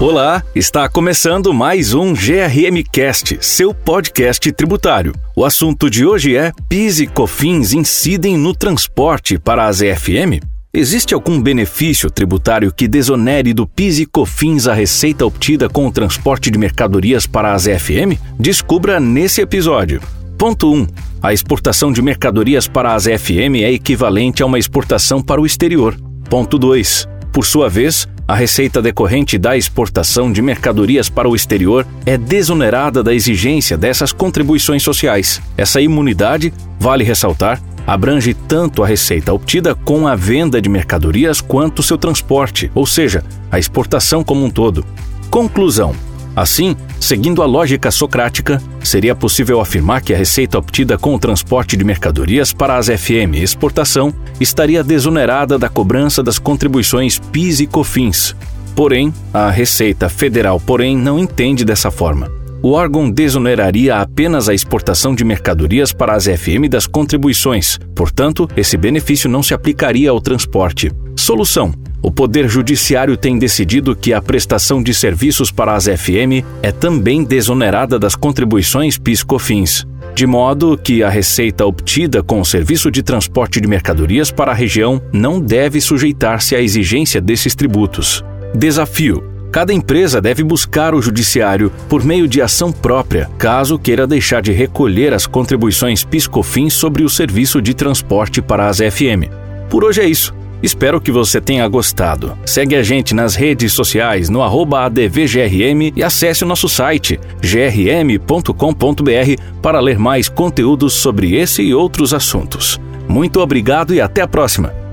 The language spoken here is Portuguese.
Olá, está começando mais um GRM Cast, seu podcast tributário. O assunto de hoje é: PIS e COFINS incidem no transporte para as EFM? Existe algum benefício tributário que desonere do PIS e COFINS a receita obtida com o transporte de mercadorias para as EFM? Descubra nesse episódio. Ponto 1. A exportação de mercadorias para as EFM é equivalente a uma exportação para o exterior. Ponto 2. Por sua vez, a receita decorrente da exportação de mercadorias para o exterior é desonerada da exigência dessas contribuições sociais. Essa imunidade, vale ressaltar, abrange tanto a receita obtida com a venda de mercadorias quanto seu transporte, ou seja, a exportação como um todo. Conclusão: Assim, seguindo a lógica socrática, seria possível afirmar que a receita obtida com o transporte de mercadorias para as FM exportação estaria desonerada da cobrança das contribuições PIS e COFINS. Porém, a Receita Federal, porém, não entende dessa forma. O órgão desoneraria apenas a exportação de mercadorias para as FM das contribuições, portanto, esse benefício não se aplicaria ao transporte. Solução: o Poder Judiciário tem decidido que a prestação de serviços para as FM é também desonerada das contribuições PIS/COFINS, de modo que a receita obtida com o serviço de transporte de mercadorias para a região não deve sujeitar-se à exigência desses tributos. Desafio: Cada empresa deve buscar o judiciário por meio de ação própria, caso queira deixar de recolher as contribuições PIS/COFINS sobre o serviço de transporte para as FM. Por hoje é isso. Espero que você tenha gostado. Segue a gente nas redes sociais no ADVGRM e acesse o nosso site grm.com.br para ler mais conteúdos sobre esse e outros assuntos. Muito obrigado e até a próxima!